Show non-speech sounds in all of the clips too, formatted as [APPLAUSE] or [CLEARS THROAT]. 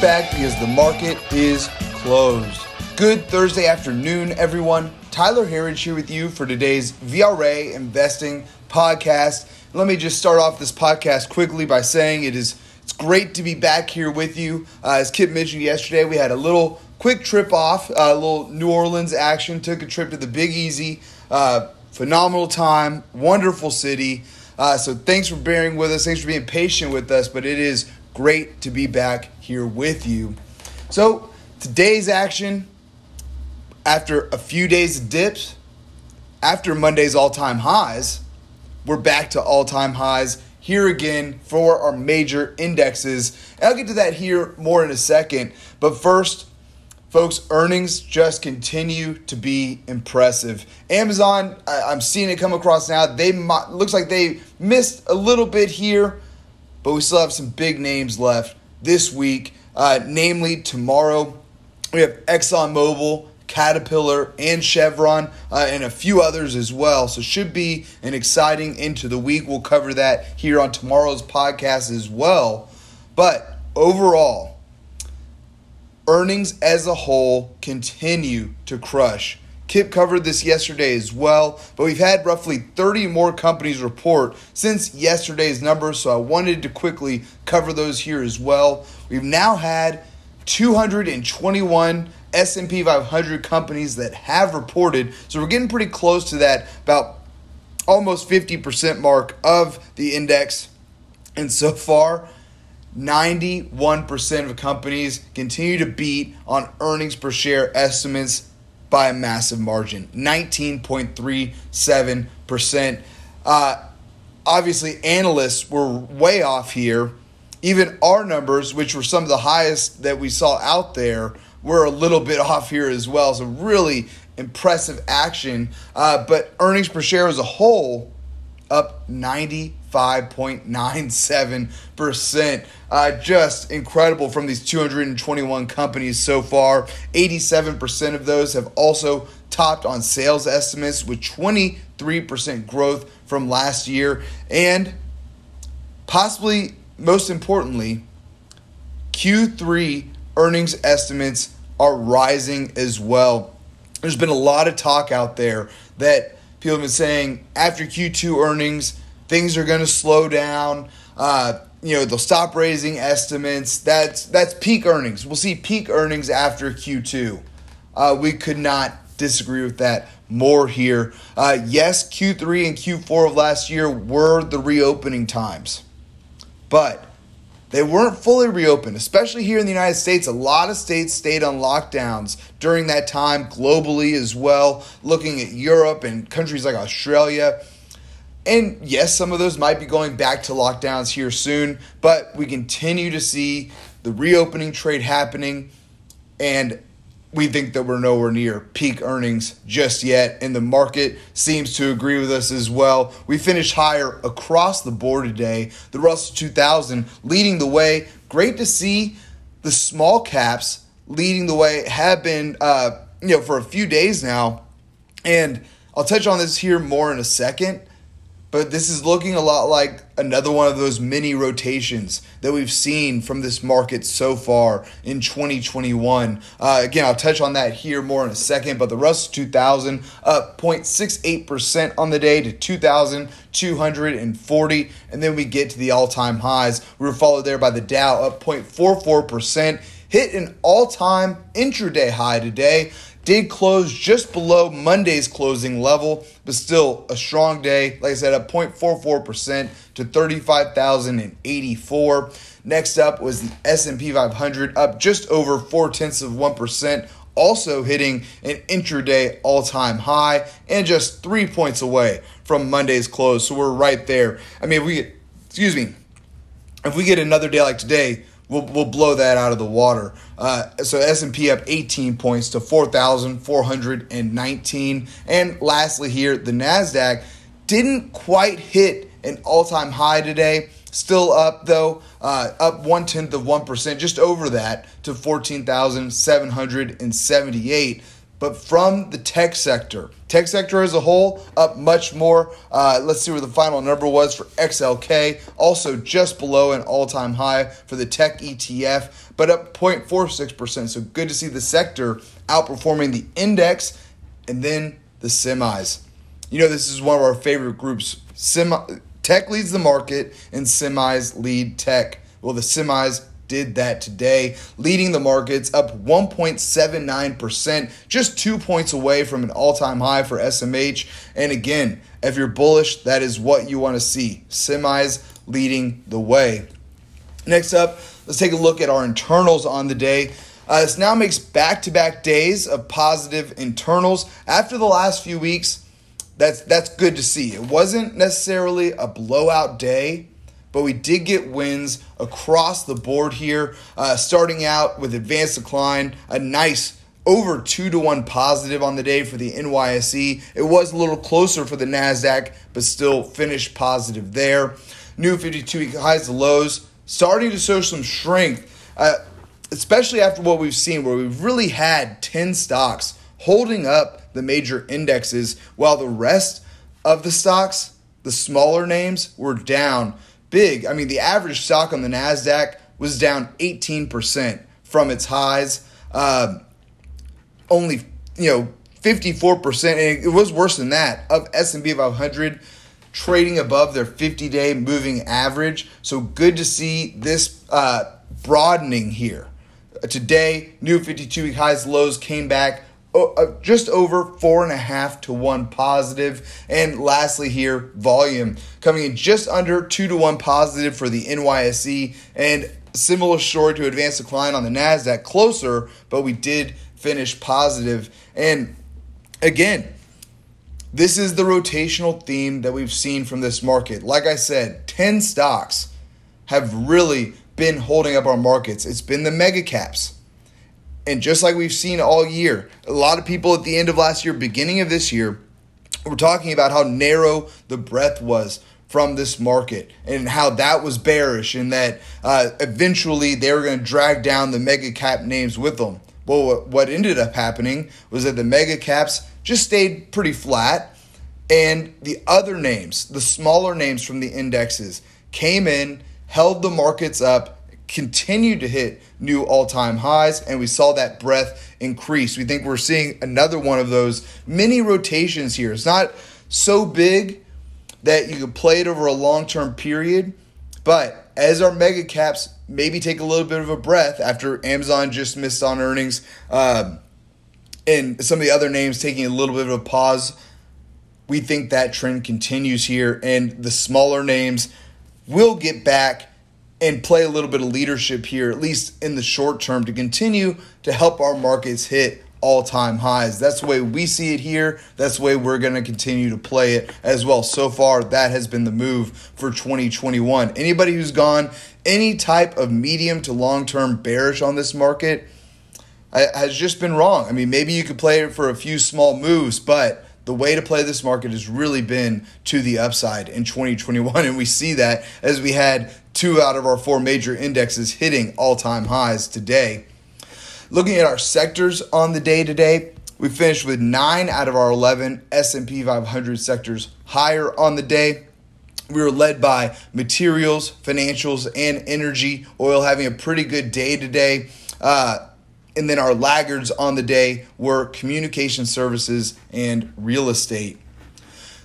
back because the market is closed. Good Thursday afternoon, everyone. Tyler Herriage here with you for today's VRA Investing podcast. Let me just start off this podcast quickly by saying it is it's great to be back here with you. Uh, as Kip mentioned yesterday, we had a little quick trip off, a little New Orleans action. Took a trip to the Big Easy. Uh, phenomenal time, wonderful city. Uh, so thanks for bearing with us. Thanks for being patient with us. But it is great to be back here with you. So today's action, after a few days of dips, after Monday's all-time highs, we're back to all-time highs here again for our major indexes. And I'll get to that here more in a second. But first, folks, earnings just continue to be impressive. Amazon, I, am seeing it come across now. They looks like they missed a little bit here, but we still have some big names left this week. Uh, namely, tomorrow we have ExxonMobil, Caterpillar, and Chevron, uh, and a few others as well. So, should be an exciting into the week. We'll cover that here on tomorrow's podcast as well. But overall, earnings as a whole continue to crush. Kip covered this yesterday as well, but we've had roughly 30 more companies report since yesterday's numbers, so I wanted to quickly cover those here as well. We've now had 221 S&P 500 companies that have reported. So we're getting pretty close to that about almost 50% mark of the index. And so far, 91% of companies continue to beat on earnings per share estimates by a massive margin 19.37%. Uh, obviously, analysts were way off here. Even our numbers, which were some of the highest that we saw out there, were a little bit [LAUGHS] off here as well. So, really impressive action. Uh, but earnings per share as a whole up 95.97%. Uh, just incredible from these 221 companies so far. 87% of those have also topped on sales estimates with 23% growth from last year. And possibly most importantly, Q3 earnings estimates are rising as well. There's been a lot of talk out there that people have been saying after Q2 earnings, things are going to slow down. Uh, you know, they'll stop raising estimates. That's that's peak earnings. We'll see peak earnings after Q2. Uh, we could not disagree with that more here. Uh, yes, Q3 and Q4 of last year were the reopening times, but they weren't fully reopened, especially here in the United States. A lot of states stayed on lockdowns during that time, globally as well, looking at Europe and countries like Australia. And yes, some of those might be going back to lockdowns here soon, but we continue to see the reopening trade happening. And we think that we're nowhere near peak earnings just yet, and the market seems to agree with us as well. We finished higher across the board today. The Russell 2000 leading the way. Great to see the small caps leading the way have been, uh, you know, for a few days now. And I'll touch on this here more in a second. But this is looking a lot like another one of those mini rotations that we've seen from this market so far in 2021. Uh, again, I'll touch on that here more in a second, but the Russell 2000 up 0.68% on the day to 2,240. And then we get to the all time highs. We were followed there by the Dow up 0.44%, hit an all time intraday high today did close just below Monday's closing level, but still a strong day. Like I said, up 0.44% to 35,084. Next up was the S&P 500, up just over four tenths of one percent, also hitting an intraday all-time high, and just three points away from Monday's close. So we're right there. I mean, we excuse me, if we get another day like today, will will blow that out of the water. Uh, so S and P up 18 points to 4,419. And lastly, here the Nasdaq didn't quite hit an all time high today. Still up though, uh, up one tenth of one percent, just over that to 14,778 but from the tech sector. Tech sector as a whole up much more. Uh, let's see where the final number was for XLK, also just below an all time high for the tech ETF, but up 0.46%. So good to see the sector outperforming the index and then the semis. You know, this is one of our favorite groups. Semi, tech leads the market, and semis lead tech. Well, the semis did that today, leading the markets up 1.79%, just two points away from an all time high for SMH. And again, if you're bullish, that is what you want to see. Semis leading the way. Next up, let's take a look at our internals on the day. Uh, this now makes back to back days of positive internals. After the last few weeks, that's, that's good to see. It wasn't necessarily a blowout day but we did get wins across the board here. Uh, starting out with advanced decline, a nice over two to one positive on the day for the NYSE. It was a little closer for the NASDAQ, but still finished positive there. New 52 week highs and lows starting to show some strength, uh, especially after what we've seen, where we've really had 10 stocks holding up the major indexes while the rest of the stocks, the smaller names, were down big. I mean, the average stock on the NASDAQ was down 18% from its highs. Uh, only, you know, 54%, and it was worse than that, of S&P 500 trading above their 50-day moving average. So good to see this uh, broadening here. Today, new 52-week highs, lows came back uh, Uh, just over four and a half to one positive. And lastly, here, volume coming in just under two to one positive for the NYSE and similar story to advanced decline on the NASDAQ, closer, but we did finish positive. And again, this is the rotational theme that we've seen from this market. Like I said, 10 stocks have really been holding up our markets. It's been the mega caps and just like we've seen all year, a lot of people at the end of last year, beginning of this year, were talking about how narrow the breadth was from this market and how that was bearish and that uh, eventually they were going to drag down the mega cap names with them. Well, what ended up happening was that the mega caps just stayed pretty flat, and the other names, the smaller names from the indexes, came in, held the markets up, continued to hit new all time highs, and we saw that breadth increase. We think we're seeing another one of those mini rotations here. It's not so big that you can play it over a long term period, but as our mega caps maybe take a little bit of a breath after Amazon just missed on earnings, um, and some of the other names taking a little bit of a pause, we think that trend continues here, and the smaller names will get back and play a little bit of leadership here, at least in the short term, to continue to help our markets hit all time highs. That's the way we see it here. That's the way we're going to continue to play it as well. So far, that has been the move for 2021. Anybody who's gone any type of medium to long term bearish on this market has just been wrong. I mean, maybe you could play it for a few small moves, but the way to play this market has really been to the upside in 2021. And we see that as we had two out of our four major indexes hitting all time highs today. Looking at our sectors on the day today, we finished with nine out of our 11 S&P 500 sectors higher on the day. We were led by materials, financials, and energy. Oil having a pretty good day today. Uh, and then our laggards on the day were communication services and real estate.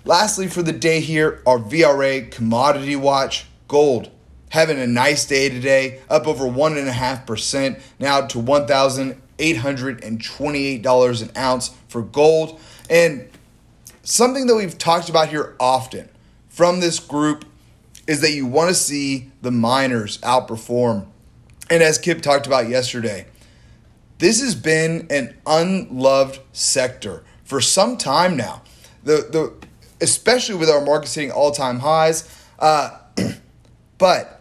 Lastly, for the day here, our VRA commodity watch gold having a nice day today, up over 1.5%, now to $1,828 an ounce for gold. And something that we've talked about here often from this group is that you want to see the miners outperform. And as Kip talked about yesterday, this has been an unloved sector for some time now. The the especially with our markets hitting all time highs. Uh, [CLEARS THROAT] but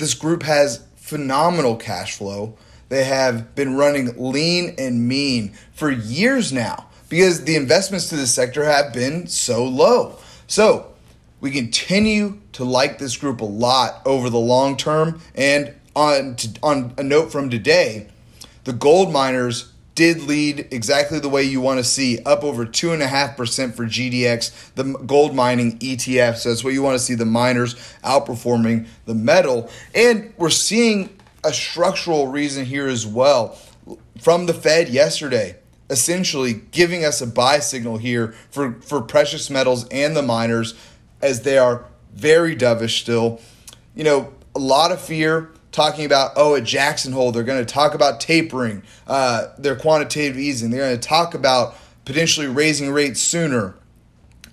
this group has phenomenal cash flow. They have been running lean and mean for years now because the investments to this sector have been so low. So we continue to like this group a lot over the long term and on to, on a note from today, the gold miners did lead exactly the way you want to see, up over 2.5% for GDX, the gold mining ETF. So that's what you want to see the miners outperforming the metal. And we're seeing a structural reason here as well from the Fed yesterday essentially giving us a buy signal here for, for precious metals and the miners as they are very dovish still. You know, a lot of fear talking about, oh, at Jackson Hole, they're going to talk about tapering uh, their quantitative easing. They're going to talk about potentially raising rates sooner.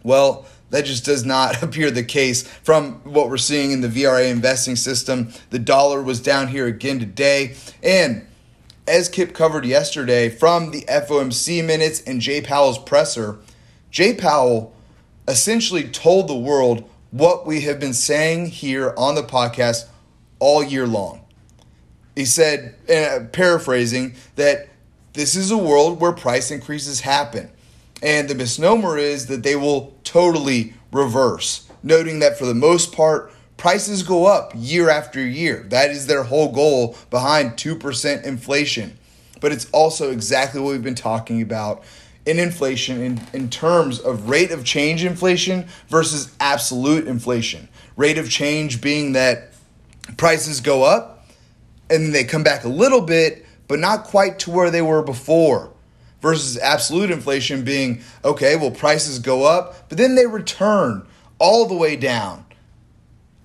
Well, that just does not [LAUGHS] appear the case from what we're seeing in the VRA investing system. The dollar was down here again today. And as Kip covered yesterday from the FOMC minutes and Jay Powell's presser, Jay Powell essentially told the world what we have been saying here on the podcast all year long. He said, uh, paraphrasing, that this is a world where price increases happen. And the misnomer is that they will totally reverse, noting that for the most part, prices go up year after year. That is their whole goal behind 2% inflation. But it's also exactly what we've been talking about in inflation in, in terms of rate of change inflation versus absolute inflation. Rate of change being that prices go up and they come back a little bit, but not quite to where they were before. Versus absolute inflation being, okay, well, prices go up, but then they return all the way down.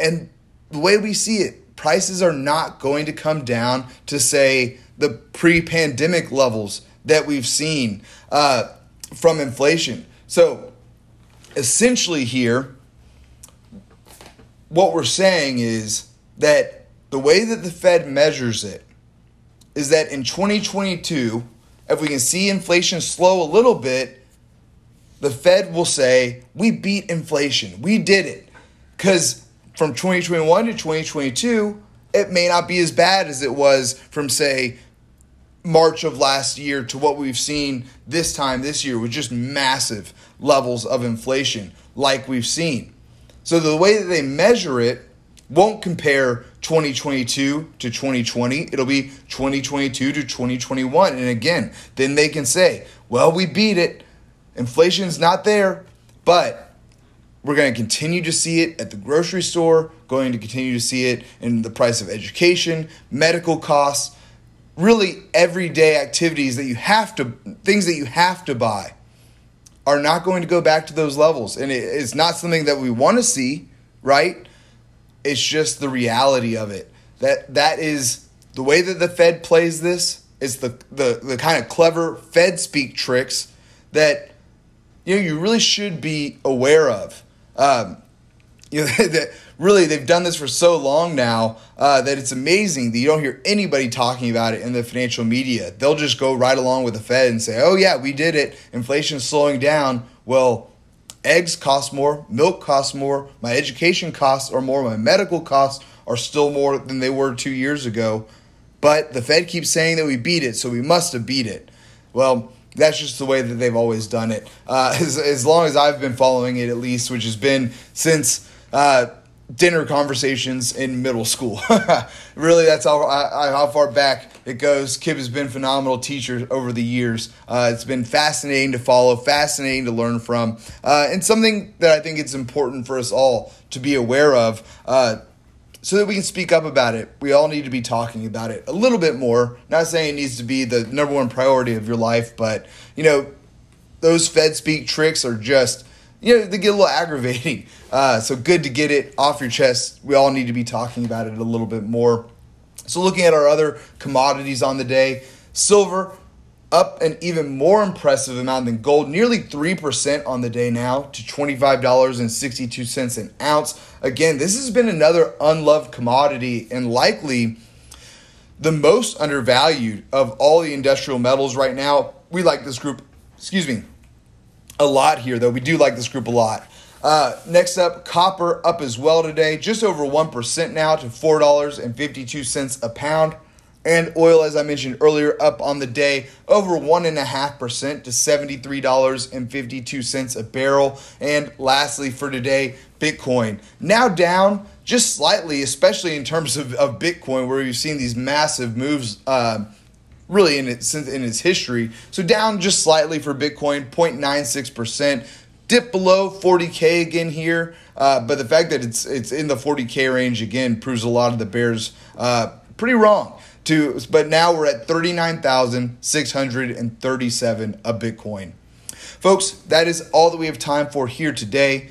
And the way we see it, prices are not going to come down to say the pre pandemic levels that we've seen uh, from inflation. So essentially, here, what we're saying is that the way that the Fed measures it is that in 2022, if we can see inflation slow a little bit, the Fed will say, We beat inflation. We did it. Because from 2021 to 2022, it may not be as bad as it was from, say, March of last year to what we've seen this time this year with just massive levels of inflation like we've seen. So the way that they measure it won't compare 2022 to 2020. It'll be 2022 to 2021. And again, then they can say, well, we beat it. Inflation's not there, but we're going to continue to see it at the grocery store, going to continue to see it in the price of education, medical costs, really everyday activities that you have to, things that you have to buy are not going to go back to those levels. And it's not something that we want to see, right? It's just the reality of it. That that is the way that the Fed plays this is the the, the kind of clever Fed speak tricks that you know you really should be aware of. Um, [LAUGHS] you know that really they've done this for so long now uh, that it's amazing that you don't hear anybody talking about it in the financial media. They'll just go right along with the Fed and say, "Oh yeah, we did it. Inflation's slowing down." Well, eggs cost more, milk costs more, my education costs are more, my medical costs are still more than they were two years ago. But the Fed keeps saying that we beat it, so we must have beat it. Well, that's just the way that they've always done it. Uh, [LAUGHS] as, as long as I've been following it, at least, which has been since uh, dinner conversations in middle school. [LAUGHS] really, that's how, how far back it goes. Kip has been phenomenal teacher over the years. Uh, it's been fascinating to follow, fascinating to learn from, uh, and something that I think it's important for us all to be aware of. Uh, so that we can speak up about it. We all need to be talking about it a little bit more. Not saying it needs to be the number one priority of your life, but you know, those Fed speak tricks are just you know, they get a little aggravating. Uh, so good to get it off your chest. We all need to be talking about it a little bit more. So looking at our other commodities on the day, silver up an even more impressive amount than gold, nearly 3% on the day now to $25.62 an ounce. Again, this has been another unloved commodity and likely the most undervalued of all the industrial metals right now. We like this group, excuse me, a lot here, though. We do like this group a lot. Uh, next up, copper up as well today, just over 1% now to $4.52 a pound. And oil, as I mentioned earlier, up on the day over 1.5% to $73.52 a barrel. And lastly, for today, Bitcoin now down just slightly, especially in terms of, of Bitcoin, where we've seen these massive moves. Uh, really in its in its history. So down just slightly for Bitcoin, 0.96 percent. Dip below 40k again here, uh, but the fact that it's it's in the 40k range again proves a lot of the bears uh, pretty wrong. To but now we're at 39,637 a Bitcoin. Folks, that is all that we have time for here today.